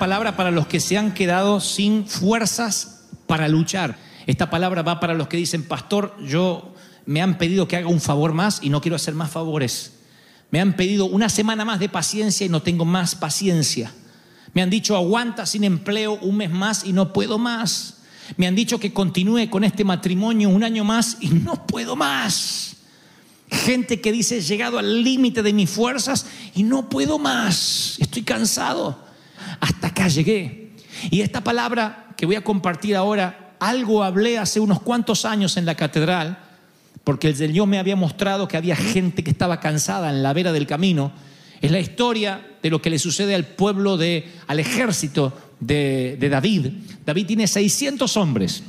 palabra para los que se han quedado sin fuerzas para luchar. Esta palabra va para los que dicen, pastor, yo me han pedido que haga un favor más y no quiero hacer más favores. Me han pedido una semana más de paciencia y no tengo más paciencia. Me han dicho, aguanta sin empleo un mes más y no puedo más. Me han dicho que continúe con este matrimonio un año más y no puedo más. Gente que dice, he llegado al límite de mis fuerzas y no puedo más. Estoy cansado. Hasta acá llegué. Y esta palabra que voy a compartir ahora, algo hablé hace unos cuantos años en la catedral, porque el Señor me había mostrado que había gente que estaba cansada en la vera del camino. Es la historia de lo que le sucede al pueblo, de, al ejército de, de David. David tiene 600 hombres,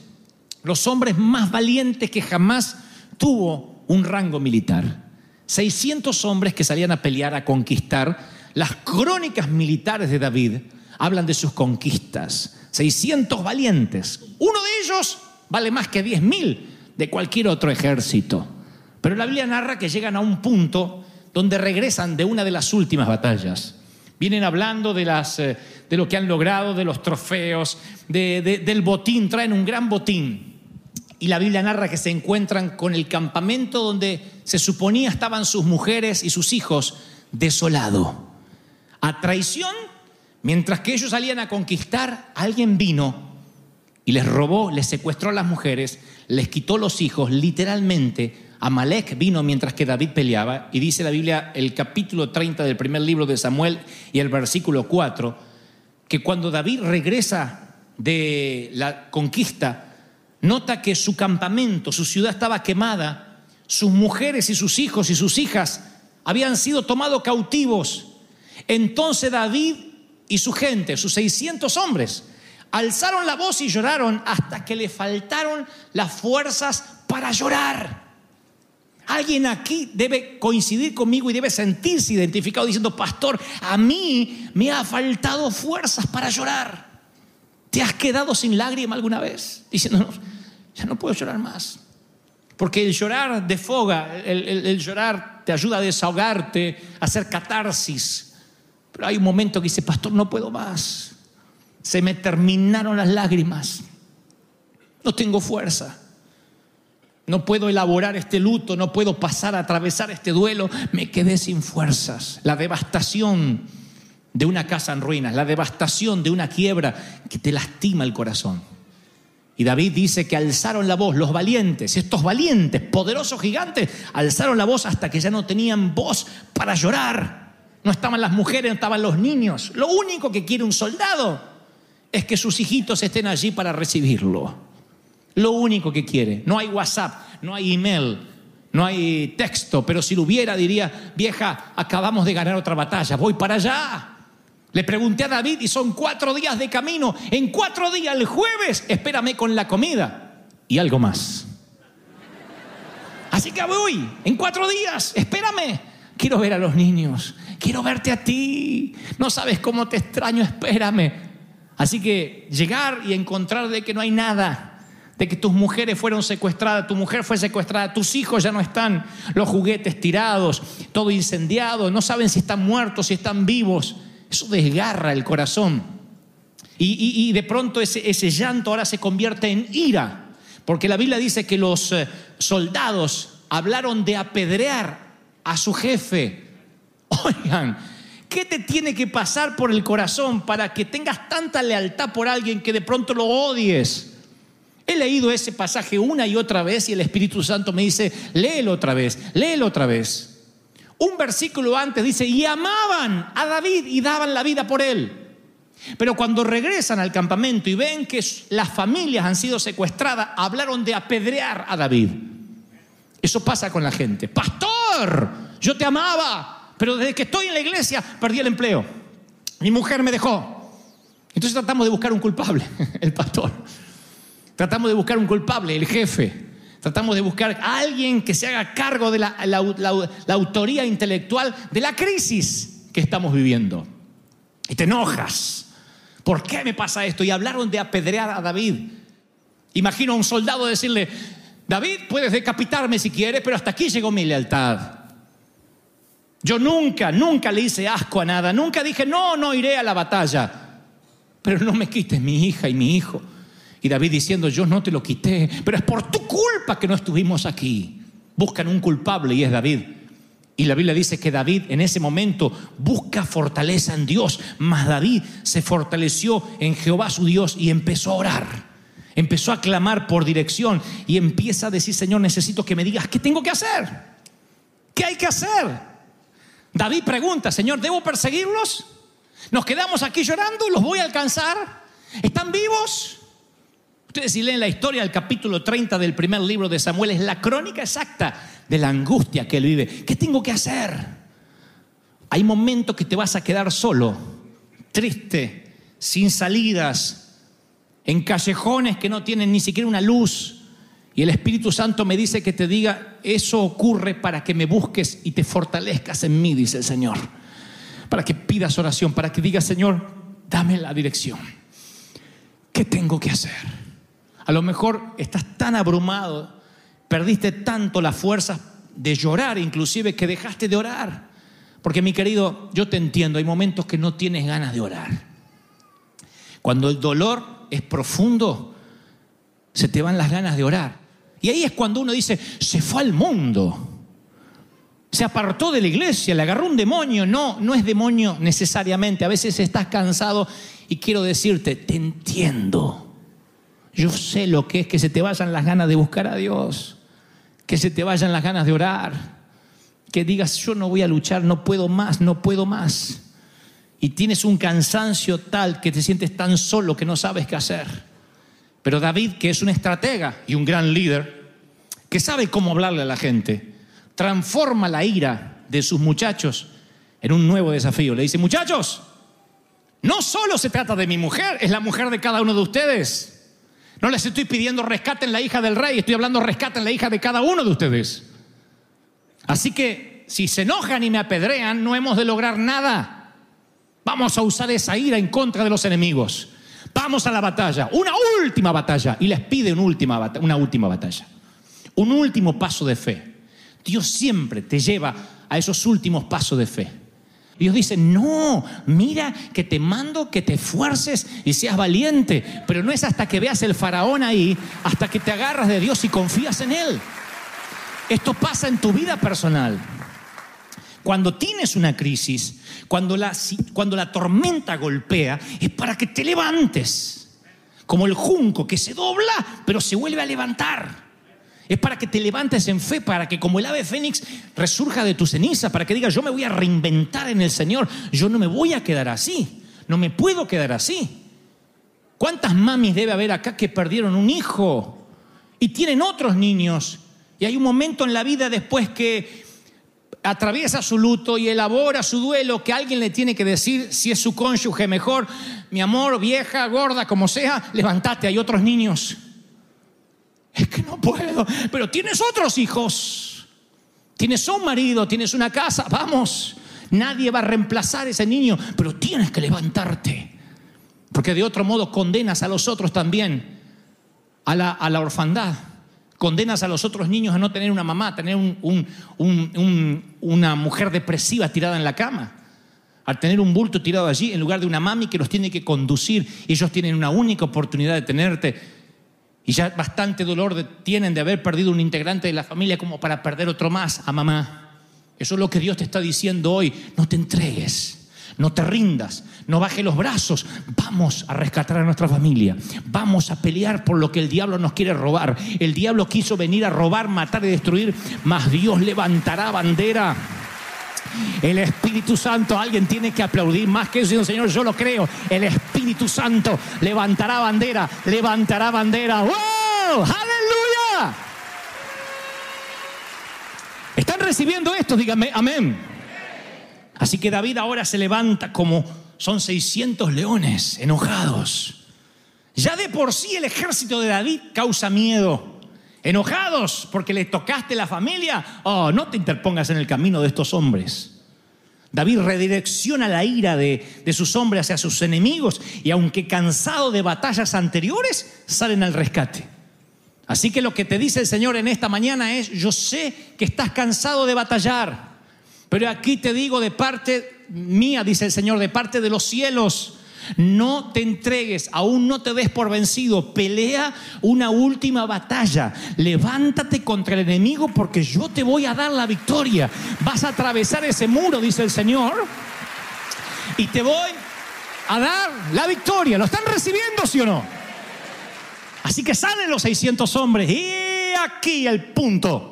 los hombres más valientes que jamás tuvo un rango militar. 600 hombres que salían a pelear, a conquistar. Las crónicas militares de David hablan de sus conquistas. 600 valientes. Uno de ellos vale más que 10.000 de cualquier otro ejército. Pero la Biblia narra que llegan a un punto donde regresan de una de las últimas batallas. Vienen hablando de, las, eh, de lo que han logrado, de los trofeos, de- de- del botín, traen un gran botín. Y la Biblia narra que se encuentran con el campamento donde se suponía estaban sus mujeres y sus hijos desolado. A traición, mientras que ellos salían a conquistar, alguien vino y les robó, les secuestró a las mujeres, les quitó los hijos, literalmente. Amalek vino mientras que David peleaba y dice la Biblia el capítulo 30 del primer libro de Samuel y el versículo 4 que cuando David regresa de la conquista, nota que su campamento, su ciudad estaba quemada, sus mujeres y sus hijos y sus hijas habían sido tomados cautivos. Entonces David y su gente, sus 600 hombres, alzaron la voz y lloraron hasta que le faltaron las fuerzas para llorar. Alguien aquí debe coincidir conmigo y debe sentirse identificado diciendo, pastor, a mí me ha faltado fuerzas para llorar. ¿Te has quedado sin lágrima alguna vez? Diciendo, "No, ya no puedo llorar más. Porque el llorar el- el llorar te ayuda a desahogarte, a hacer catarsis. Pero hay un momento que dice, pastor, no puedo más. Se me terminaron las lágrimas. No tengo fuerza. No puedo elaborar este luto, no puedo pasar a atravesar este duelo. Me quedé sin fuerzas. La devastación de una casa en ruinas, la devastación de una quiebra que te lastima el corazón. Y David dice que alzaron la voz, los valientes, estos valientes, poderosos gigantes, alzaron la voz hasta que ya no tenían voz para llorar. No estaban las mujeres, no estaban los niños. Lo único que quiere un soldado es que sus hijitos estén allí para recibirlo. Lo único que quiere. No hay WhatsApp, no hay email, no hay texto, pero si lo hubiera diría, vieja, acabamos de ganar otra batalla, voy para allá. Le pregunté a David y son cuatro días de camino. En cuatro días, el jueves, espérame con la comida y algo más. Así que voy, en cuatro días, espérame. Quiero ver a los niños, quiero verte a ti. No sabes cómo te extraño, espérame. Así que llegar y encontrar de que no hay nada, de que tus mujeres fueron secuestradas, tu mujer fue secuestrada, tus hijos ya no están, los juguetes tirados, todo incendiado, no saben si están muertos, si están vivos. Eso desgarra el corazón. Y, de pronto ese, ese llanto ahora se convierte en ira, Porque la Biblia dice que los eh, soldados hablaron de apedrear a su jefe. Oigan, ¿qué te tiene que pasar por el corazón para que tengas tanta lealtad por alguien que de pronto lo odies? He leído ese pasaje una y otra vez y el Espíritu Santo me dice, léelo otra vez, léelo otra vez. Un versículo antes dice, y amaban a David y daban la vida por él. Pero cuando regresan al campamento y ven que las familias han sido secuestradas, hablaron de apedrear a David. Eso pasa con la gente. Pastor, yo te amaba, pero desde que estoy en la iglesia perdí el empleo. Mi mujer me dejó. Entonces tratamos de buscar un culpable, el pastor. Tratamos de buscar un culpable, el jefe. Tratamos de buscar a alguien que se haga cargo de la, autoría intelectual de la crisis que estamos viviendo. Y te enojas. ¿Por qué me pasa esto? Y hablaron de apedrear a David. Imagino a un soldado decirle, David, puedes decapitarme si quieres, pero hasta aquí llegó mi lealtad. Yo nunca, nunca le hice asco a nada. Nunca dije, no, no iré a la batalla. Pero no me quites mi hija y mi hijo. Y David diciendo, yo no te lo quité, pero es por tu culpa que no estuvimos aquí. Buscan un culpable y es David. Y la Biblia dice que David en ese momento busca fortaleza en Dios, mas David se fortaleció en Jehová su Dios y empezó a orar. Empezó a clamar por dirección y empieza a decir, Señor, necesito que me digas qué tengo que hacer. ¿Qué hay que hacer? David pregunta, Señor, ¿debo perseguirlos? ¿Nos quedamos aquí llorando? ¿Los voy a alcanzar? ¿Están vivos? Ustedes si leen la historia del capítulo 30 del primer libro de Samuel, es la crónica exacta de la angustia que él vive. ¿Qué tengo que hacer? Hay momentos que te vas a quedar solo, triste, sin salidas, en callejones que no tienen ni siquiera una luz. Y el Espíritu Santo me dice que te diga, eso ocurre para que me busques y te fortalezcas en mí, dice el Señor. Para que pidas oración, para que digas, Señor, dame la dirección. ¿Qué tengo que hacer? A lo mejor estás tan abrumado, perdiste tanto la fuerza de llorar, inclusive que dejaste de orar. Porque mi querido, yo te entiendo, hay momentos que no tienes ganas de orar. Cuando el dolor es profundo, se te van las ganas de orar. Y ahí es cuando uno dice, se fue al mundo. Se apartó de la iglesia, le agarró un demonio. No, no es demonio necesariamente. A veces estás cansado y quiero decirte, te entiendo. Yo sé lo que es que se te vayan las ganas de buscar a Dios, que se te vayan las ganas de orar, que digas, yo no voy a luchar, no puedo más, no puedo más. Y tienes un cansancio tal que te sientes tan solo que no sabes qué hacer. Pero David, que es un estratega y un gran líder, que sabe cómo hablarle a la gente, transforma la ira de sus muchachos en un nuevo desafío. Le dice, muchachos, no solo se trata de mi mujer, es la mujer de cada uno de ustedes. No les estoy pidiendo rescaten la hija del rey, estoy hablando rescaten la hija de cada uno de ustedes. Así que si se enojan y me apedrean, no hemos de lograr nada. Vamos a usar esa ira en contra de los enemigos. Vamos a la batalla, una última batalla. Y les pide una última, una última batalla. Un último paso de fe. Dios siempre te lleva a esos últimos pasos de fe. Dios dice, no, mira que te mando que te esfuerces y seas valiente, pero no es hasta que veas el faraón ahí, hasta que te agarras de Dios y confías en Él. Esto pasa en tu vida personal. Cuando tienes una crisis, cuando la, tormenta golpea, es para que te levantes. Como el junco que se dobla, pero se vuelve a levantar. Es para que te levantes en fe, para que como el ave fénix resurja de tu ceniza, para que digas, yo me voy a reinventar en el Señor, yo no me voy a quedar así, no me puedo quedar así. ¿Cuántas mamis debe haber acá que perdieron un hijo y tienen otros niños? Y hay un momento en la vida después que atraviesa su luto y elabora su duelo que alguien le tiene que decir si es su cónyuge mejor, mi amor, vieja, gorda, como sea, levántate, hay otros niños. Es que no puedo, pero tienes otros hijos, tienes un marido, tienes una casa, vamos, nadie va a reemplazar a ese niño, pero tienes que levantarte, porque de otro modo condenas a los otros también a la, a la orfandad condenas a los otros niños a no tener una mamá, a tener un- un- un- un- una mujer depresiva tirada en la cama, a tener un bulto tirado allí en lugar de una mami que los tiene que conducir y ellos tienen una única oportunidad de tenerte. Y ya bastante dolor de- tienen de haber perdido un integrante de la familia como para perder otro más a mamá. Eso es lo que Dios te está diciendo hoy. No te entregues, no te rindas, no bajes los brazos. Vamos a rescatar a nuestra familia. Vamos a pelear por lo que el diablo nos quiere robar. El diablo quiso venir a robar, matar y destruir, mas Dios levantará bandera. El Espíritu Santo, alguien tiene que aplaudir más que eso, Señor, yo lo creo. El Espíritu Santo levantará bandera, levantará bandera. ¡Wow! ¡Aleluya! ¿Están recibiendo esto? Díganme, amén. Así que David ahora se levanta como son 600 leones enojados. Ya de por sí el ejército de David causa miedo. Enojados porque le tocaste la familia. Oh, no te interpongas en el camino de estos hombres. David redirecciona la ira de, de sus hombres hacia sus enemigos y aunque cansado de batallas anteriores, salen al rescate. Así que lo que te dice el Señor en esta mañana es, yo sé que estás cansado de batallar, pero aquí te digo de parte mía, dice el Señor, de parte de los cielos, no te entregues, aún no te des por vencido, pelea una última batalla, levántate contra el enemigo porque yo te voy a dar la victoria, vas a atravesar ese muro, dice el Señor, y te voy a dar la victoria. ¿Lo están recibiendo, sí o no? Así que salen los 600 hombres y aquí el punto.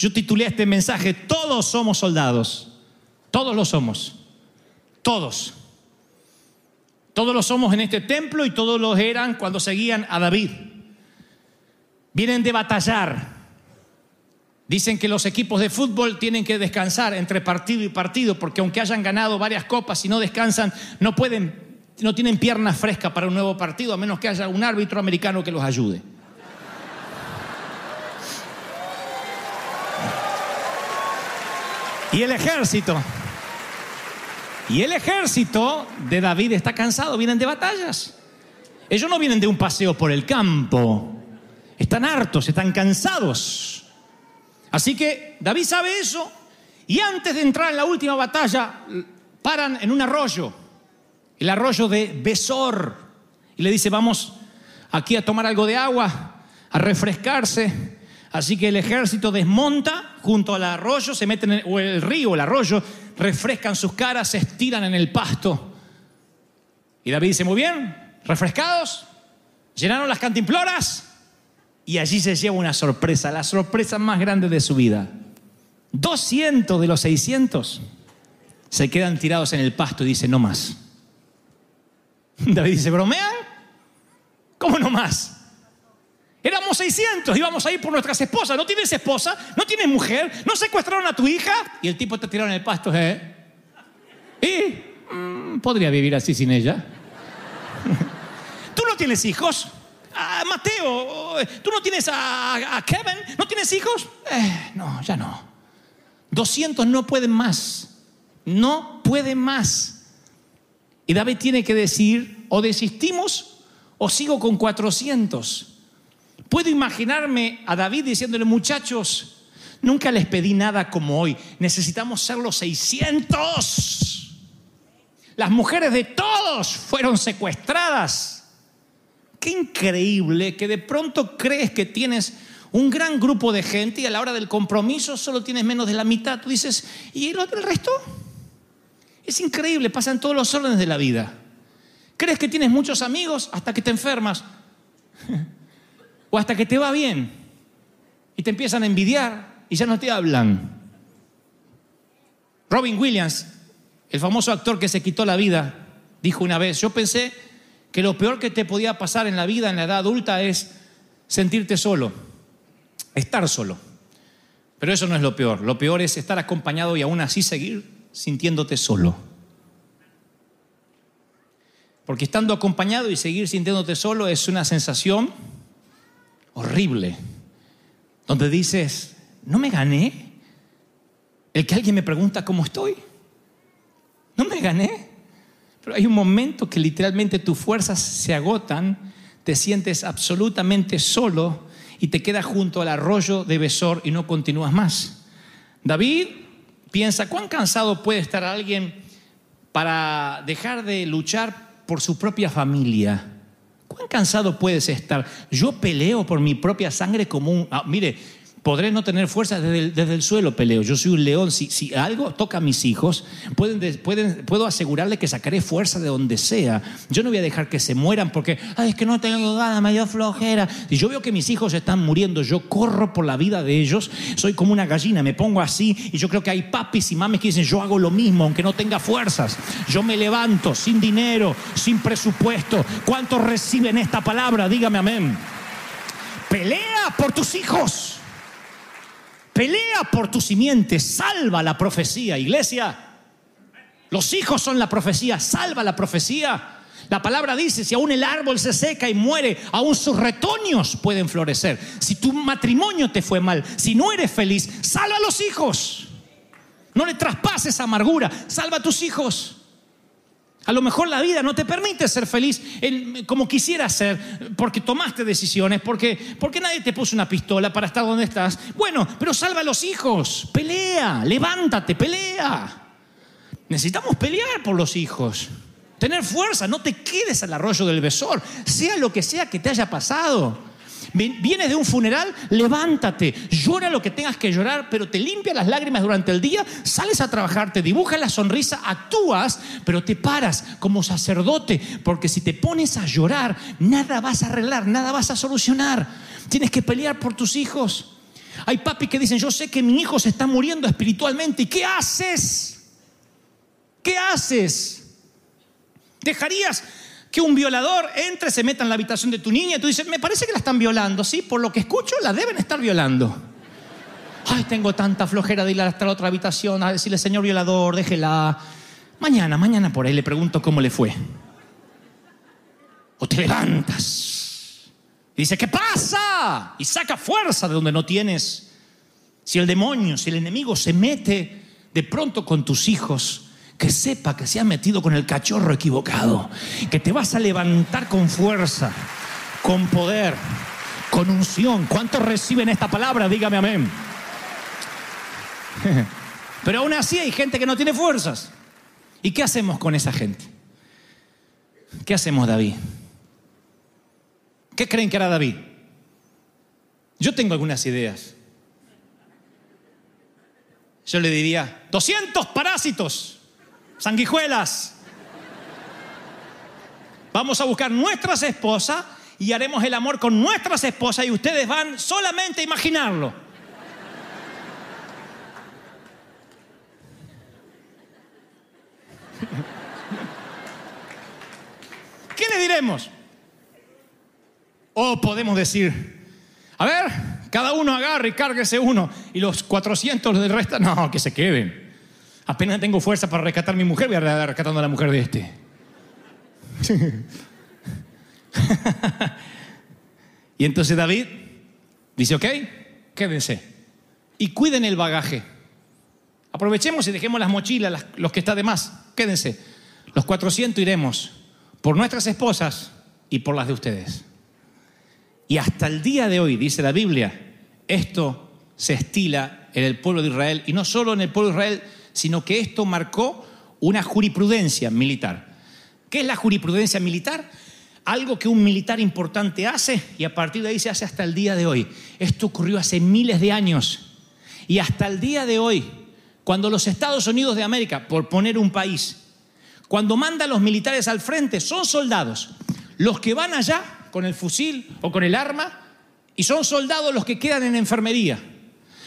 Yo titulé este mensaje, todos somos soldados, todos lo somos, todos. Todos lo somos en este templo y todos los eran cuando seguían a David. Vienen de batallar. Dicen que los equipos de fútbol tienen que descansar entre partido y partido porque aunque hayan ganado varias copas y no descansan, no pueden no tienen piernas frescas para un nuevo partido a menos que haya un árbitro americano que los ayude. Y el ejército y el ejército de David está cansado, vienen de batallas. Ellos no vienen de un paseo por el campo. Están hartos, están cansados. Así que David sabe eso y antes de entrar en la última batalla paran en un arroyo, el arroyo de Besor, y le dice, vamos aquí a tomar algo de agua, a refrescarse. Así que el ejército desmonta junto al arroyo, se meten en o el río, el arroyo, refrescan sus caras, se estiran en el pasto. Y David dice, muy bien, refrescados, llenaron las cantimploras y allí se lleva una sorpresa, la sorpresa más grande de su vida. 200 de los 600 se quedan tirados en el pasto y dice, no más. David dice, ¿bromean? ¿Cómo no más? Éramos 600, íbamos a ir por nuestras esposas. ¿No tienes esposa? ¿No tienes mujer? ¿No secuestraron a tu hija? Y el tipo te tiraron en el pasto, ¿eh? Y mm, podría vivir así sin ella. ¿Tú no tienes hijos? Mateo, ¿tú no tienes a, a Kevin? ¿No tienes hijos? Eh, no, ya no. 200 no pueden más. No pueden más. Y David tiene que decir, o desistimos o sigo con 400. Puedo imaginarme a David diciéndole, muchachos, nunca les pedí nada como hoy, necesitamos ser los 600. Las mujeres de todos fueron secuestradas. Qué increíble que de pronto crees que tienes un gran grupo de gente y a la hora del compromiso solo tienes menos de la mitad. Tú dices, ¿y el, el resto? Es increíble, pasan todos los órdenes de la vida. Crees que tienes muchos amigos hasta que te enfermas o hasta que te va bien y te empiezan a envidiar y ya no te hablan. Robin Williams, el famoso actor que se quitó la vida, dijo una vez, yo pensé que lo peor que te podía pasar en la vida en la edad adulta es sentirte solo, estar solo. Pero eso no es lo peor, lo peor es estar acompañado y aún así seguir sintiéndote solo. Porque estando acompañado y seguir sintiéndote solo es una sensación horrible, donde dices, ¿no me gané? El que alguien me pregunta cómo estoy. ¿No me gané? Pero hay un momento que literalmente tus fuerzas se agotan, te sientes absolutamente solo y te quedas junto al arroyo de Besor y no continúas más. David piensa, ¿cuán cansado puede estar alguien para dejar de luchar por su propia familia? ¿Cuán cansado puedes estar? Yo peleo por mi propia sangre como un... ah, mire, podré no tener fuerza desde el, desde el suelo, peleo. Yo soy un león. Si, si algo toca a mis hijos, pueden, de- pueden, puedo asegurarle que sacaré fuerza de donde sea. Yo no voy a dejar que se mueran porque, ay, es que no tengo ganas, me dio flojera. Si yo veo que mis hijos están muriendo, yo corro por la vida de ellos. Soy como una gallina, me pongo así y yo creo que hay papis y mamis que dicen, yo hago lo mismo, aunque no tenga fuerzas. Yo me levanto sin dinero, sin presupuesto. ¿Cuántos reciben esta palabra? Dígame amén. Pelea por tus hijos. Pelea por tu simiente, salva la profecía, iglesia. Los hijos son la profecía, salva la profecía. La palabra dice, si aún el árbol se seca y muere, aún sus retoños pueden florecer. Si tu matrimonio te fue mal, si no eres feliz, salva a los hijos. No le traspases amargura, salva a tus hijos. A lo mejor la vida no te permite ser feliz como quisieras ser, porque tomaste decisiones, porque, porque nadie te puso una pistola para estar donde estás. Bueno, pero salva a los hijos, pelea, levántate, pelea. Necesitamos pelear por los hijos, tener fuerza, no te quedes al arroyo del besor, sea lo que sea que te haya pasado. Vienes de un funeral, levántate, llora lo que tengas que llorar, pero te limpia las lágrimas durante el día, sales a trabajar, te dibujas la sonrisa, actúas, pero te paras como sacerdote, porque si te pones a llorar, nada vas a arreglar, nada vas a solucionar. Tienes que pelear por tus hijos. Hay papis que dicen, yo sé que mi hijo se está muriendo espiritualmente, ¿y qué haces? ¿Qué haces? ¿Dejarías que un violador entre, se meta en la habitación de tu niña y tú dices, me parece que la están violando? Sí, por lo que escucho, la deben estar violando. Ay, tengo tanta flojera de ir hasta la otra habitación a decirle, señor violador, déjela. Mañana, mañana por ahí le pregunto cómo le fue. O te levantas y dice, ¿qué pasa? Y saca fuerza de donde no tienes. Si el demonio, si el enemigo se mete de pronto con tus hijos, que sepa que se ha metido con el cachorro equivocado, que te vas a levantar con fuerza, con poder, con unción. ¿Cuántos reciben esta palabra? Dígame amén. Pero aún así hay gente que no tiene fuerzas. ¿Y qué hacemos con esa gente? ¿Qué hacemos, David? ¿Qué creen que hará David? Yo tengo algunas ideas. Yo le diría, 200 parásitos, sanguijuelas. Vamos a buscar nuestras esposas y haremos el amor con nuestras esposas y ustedes van solamente a imaginarlo. ¿Qué le diremos? O podemos decir, a ver, cada uno agarre y cárguese uno y los 400 del resto, no, que se queden. Apenas tengo fuerza para rescatar a mi mujer, voy a andar rescatando a la mujer de este. y entonces David dice, ok, quédense y cuiden el bagaje. Aprovechemos y dejemos las mochilas, las- los que está de más, quédense. Los 400 iremos por nuestras esposas y por las de ustedes. Y hasta el día de hoy, dice la Biblia, esto se estila en el pueblo de Israel, y no solo en el pueblo de Israel, sino que esto marcó una jurisprudencia militar. ¿Qué es la jurisprudencia militar? Algo que un militar importante hace y a partir de ahí se hace hasta el día de hoy. Esto ocurrió hace miles de años. Y hasta el día de hoy, cuando los Estados Unidos de América, por poner un país, cuando manda los militares al frente, son soldados. Los que van allá con el fusil o con el arma, y son soldados los que quedan en enfermería.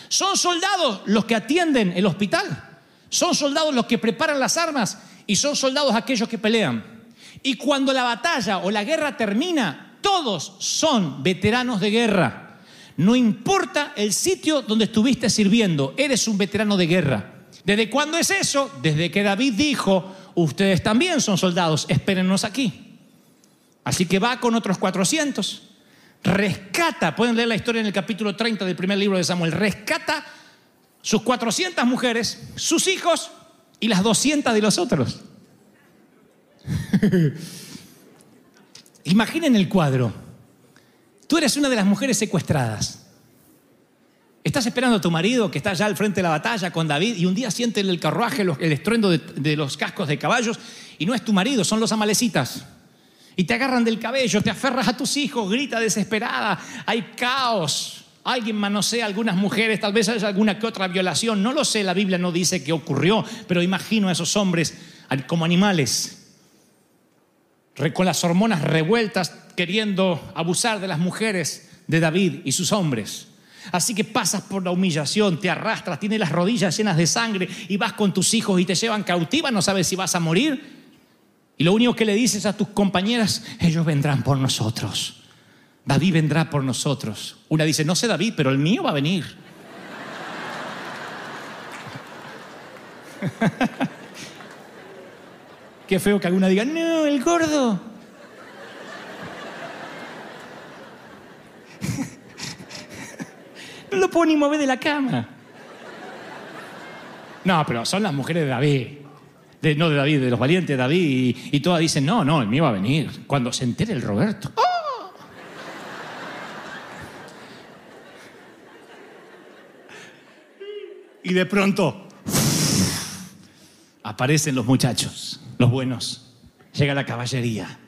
Son soldados los que atienden el hospital. Son soldados los que preparan las armas y son soldados aquellos que pelean. Y cuando la batalla o la guerra termina, todos son veteranos de guerra. No importa el sitio donde estuviste sirviendo, eres un veterano de guerra. ¿Desde cuándo es eso? Desde que David dijo, ustedes también son soldados, espérennos aquí. Así que va con otros 400, rescata, pueden leer la historia en el capítulo 30 del primer libro de Samuel, rescata sus 400 mujeres, sus hijos y las 200 de los otros. Imaginen el cuadro. Tú eres una de las mujeres secuestradas. Estás esperando a tu marido que está allá al frente de la batalla con David y un día siente el carruaje, el estruendo de, de los cascos de caballos y no es tu marido, son los amalecitas. Y te agarran del cabello, te aferras a tus hijos, grita desesperada, hay caos. Alguien manosea a algunas mujeres, tal vez haya alguna que otra violación, no lo sé, la Biblia no dice que ocurrió, pero imagino a esos hombres como animales, con las hormonas revueltas, queriendo abusar de las mujeres de David y sus hombres. Así que pasas por la humillación, te arrastras, tienes las rodillas llenas de sangre y vas con tus hijos y te llevan cautiva, no sabes si vas a morir. Y lo único que le dices a tus compañeras, ellos vendrán por nosotros. David vendrá por nosotros. Una dice, no sé David, pero el mío va a venir. Qué feo que alguna diga, no, el gordo. No lo puedo ni mover de la cama. No, pero son las mujeres de David. De- no de David, de los valientes de David. Y, y todas dicen, no, no, el mío va a venir. Cuando se entere el Roberto. ¡Oh! Y de pronto aparecen los muchachos, los buenos. Llega la caballería.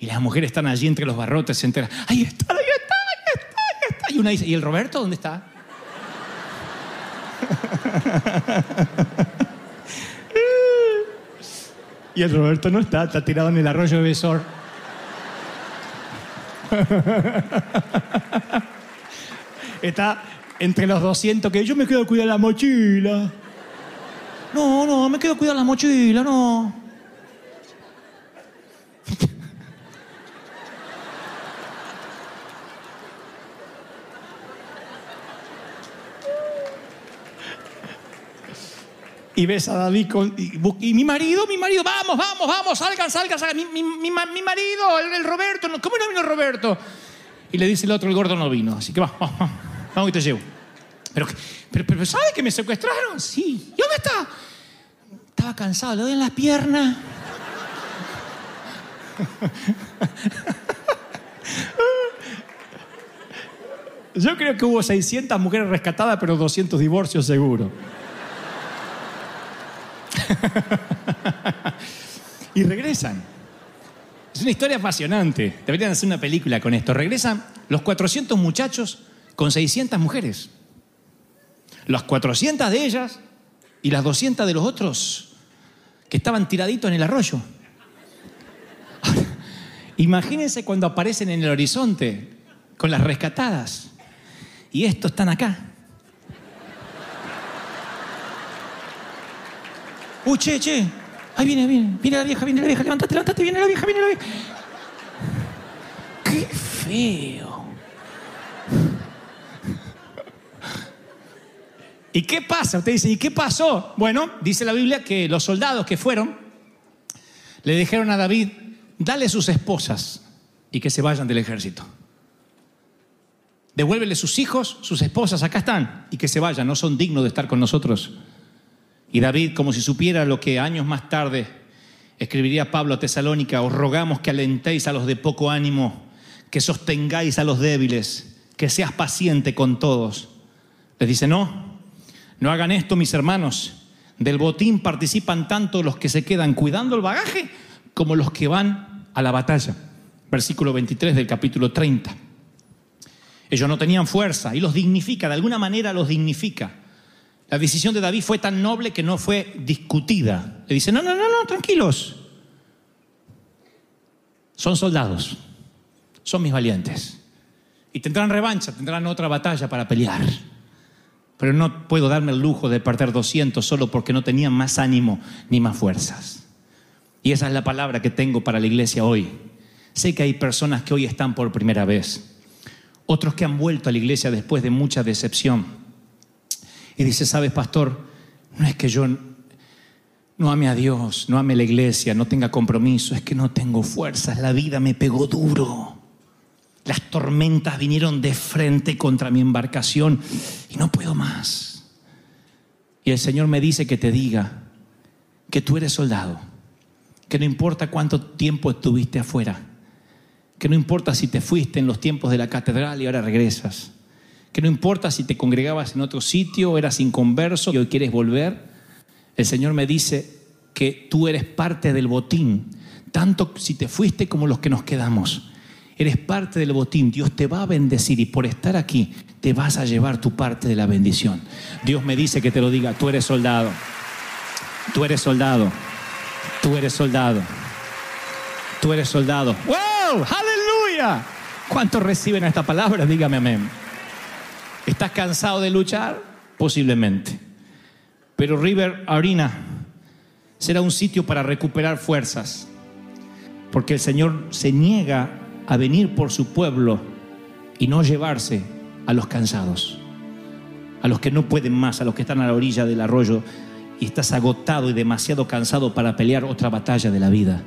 Y las mujeres están allí entre los barrotes, se enteran. Ahí está, ahí está, ahí está, ahí está. Y una dice, ¿y el Roberto dónde está? Y el Roberto no está, está tirado en el arroyo de Besor. Está entre los 200 que yo me quedo a cuidar la mochila. No, no, me quedo a cuidar la mochila, no. Y ves a David con, y, mi marido, mi marido, vamos, vamos, vamos, salgan, salgan, salgan. Mi, mi- mi mi marido, el, Roberto, ¿cómo no vino Roberto? Y le dice el otro, el gordo no vino, así que vamos, vamos, vamos, que te llevo. Pero, pero, pero ¿sabe que me secuestraron? Sí. ¿Y dónde está? Estaba cansado, le doy en las piernas. Yo creo que hubo 600 mujeres rescatadas, pero 200 divorcios seguro. y regresan. Es una historia apasionante. Deberían hacer una película con esto. Regresan los 400 muchachos con 600 mujeres. Las 400 de ellas y las 200 de los otros que estaban tiraditos en el arroyo. Imagínense cuando aparecen en el horizonte con las rescatadas. Y estos están acá. Uy, che, che. Ahí viene, viene. Viene la vieja, viene la vieja. Levantate, levantate, viene la vieja, viene la vieja. Qué feo. ¿Y qué pasa? Usted dice, ¿y qué pasó? Bueno, dice la Biblia que los soldados que fueron le dijeron a David, dale sus esposas y que se vayan del ejército. Devuélvele sus hijos, sus esposas, acá están, y que se vayan, no son dignos de estar con nosotros. Y David, como si supiera lo que años más tarde escribiría Pablo a Tesalónica, os rogamos que alentéis a los de poco ánimo, que sostengáis a los débiles, que seas paciente con todos. Les dice, no, no hagan esto, mis hermanos. Del botín participan tanto los que se quedan cuidando el bagaje como los que van a la batalla. Versículo 23 del capítulo 30. Ellos no tenían fuerza y los dignifica, de alguna manera los dignifica. La decisión de David fue tan noble que no fue discutida. Le dice, no, no, no, no, tranquilos. Son soldados, son mis valientes. Y tendrán revancha, tendrán otra batalla para pelear. Pero no puedo darme el lujo de perder 200 solo porque no tenían más ánimo ni más fuerzas. Y esa es la palabra que tengo para la iglesia hoy. Sé que hay personas que hoy están por primera vez, otros que han vuelto a la iglesia después de mucha decepción. Y dice, sabes, pastor, no es que yo no ame a Dios, no ame la iglesia, no tenga compromiso, es que no tengo fuerzas, la vida me pegó duro. Las tormentas vinieron de frente contra mi embarcación y no puedo más. Y el Señor me dice que te diga que tú eres soldado, que no importa cuánto tiempo estuviste afuera, que no importa si te fuiste en los tiempos de la catedral y ahora regresas, que no importa si te congregabas en otro sitio, eras inconverso y hoy quieres volver, el Señor me dice que tú eres parte del botín tanto si te fuiste como los que nos quedamos. Eres parte del botín, Dios te va a bendecir y por estar aquí te vas a llevar tu parte de la bendición. Dios me dice que te lo diga, tú eres soldado, tú eres soldado, tú eres soldado, tú eres soldado. ¡Wow! ¡Aleluya! ¿Cuántos reciben esta palabra? Dígame amén. ¿Estás cansado de luchar? Posiblemente. Pero River Arena será un sitio para recuperar fuerzas, porque el Señor se niega a venir por su pueblo y no llevarse a los cansados, a los que no pueden más, a los que están a la orilla del arroyo y estás agotado y demasiado cansado para pelear otra batalla de la vida.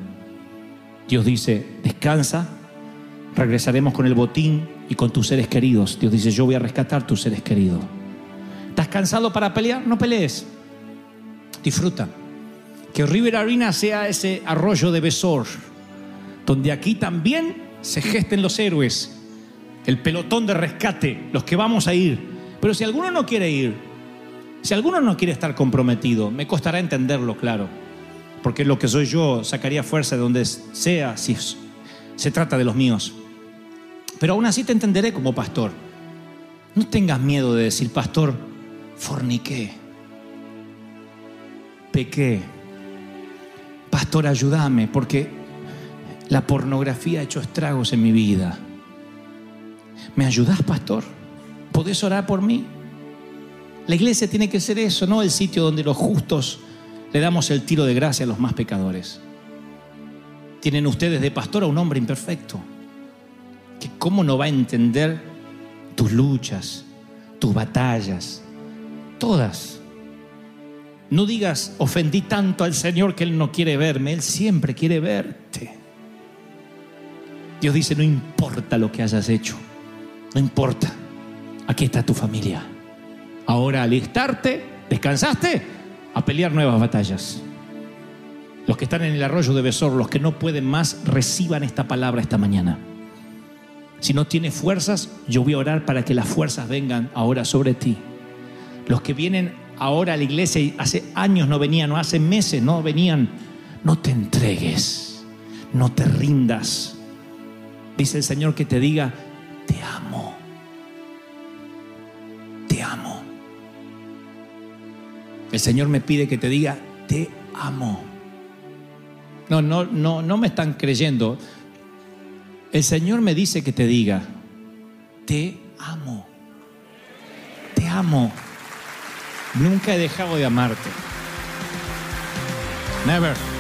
Dios dice, descansa, regresaremos con el botín y con tus seres queridos. Dios dice, yo voy a rescatar tus seres queridos. ¿Estás cansado para pelear? No pelees. Disfruta. Que River Arena sea ese arroyo de Besor, donde aquí también se gesten los héroes, el pelotón de rescate, los que vamos a ir. Pero si alguno no quiere ir, si alguno no quiere estar comprometido, me costará entenderlo, claro. Porque lo que soy yo sacaría fuerza de donde sea si se trata de los míos. Pero aún así te entenderé como pastor. No tengas miedo de decir, pastor, forniqué, pequé. Pastor, ayúdame, porque la pornografía ha hecho estragos en mi vida. ¿Me ayudas, pastor? ¿Podés orar por mí? La iglesia tiene que ser eso, no el sitio donde los justos le damos el tiro de gracia a los más pecadores. Tienen ustedes de pastor a un hombre imperfecto, que cómo no va a entender tus luchas, tus batallas, todas. No digas, ofendí tanto al Señor que Él no quiere verme, Él siempre quiere verte. Dios dice, no importa lo que hayas hecho, no importa, aquí está tu familia. Ahora alistarte, descansaste, a pelear nuevas batallas. Los que están en el arroyo de Besor, los que no pueden más, reciban esta palabra esta mañana. Si no tienes fuerzas, yo voy a orar para que las fuerzas vengan ahora sobre ti. Los que vienen ahora a la iglesia y hace años no venían, o hace meses no venían, no te entregues, no te rindas. Dice el Señor que te diga, te amo. Te amo. El Señor me pide que te diga, te amo. No, no, no, no me están creyendo. El Señor me dice que te diga, te amo. Te amo. Nunca he dejado de amarte. Never.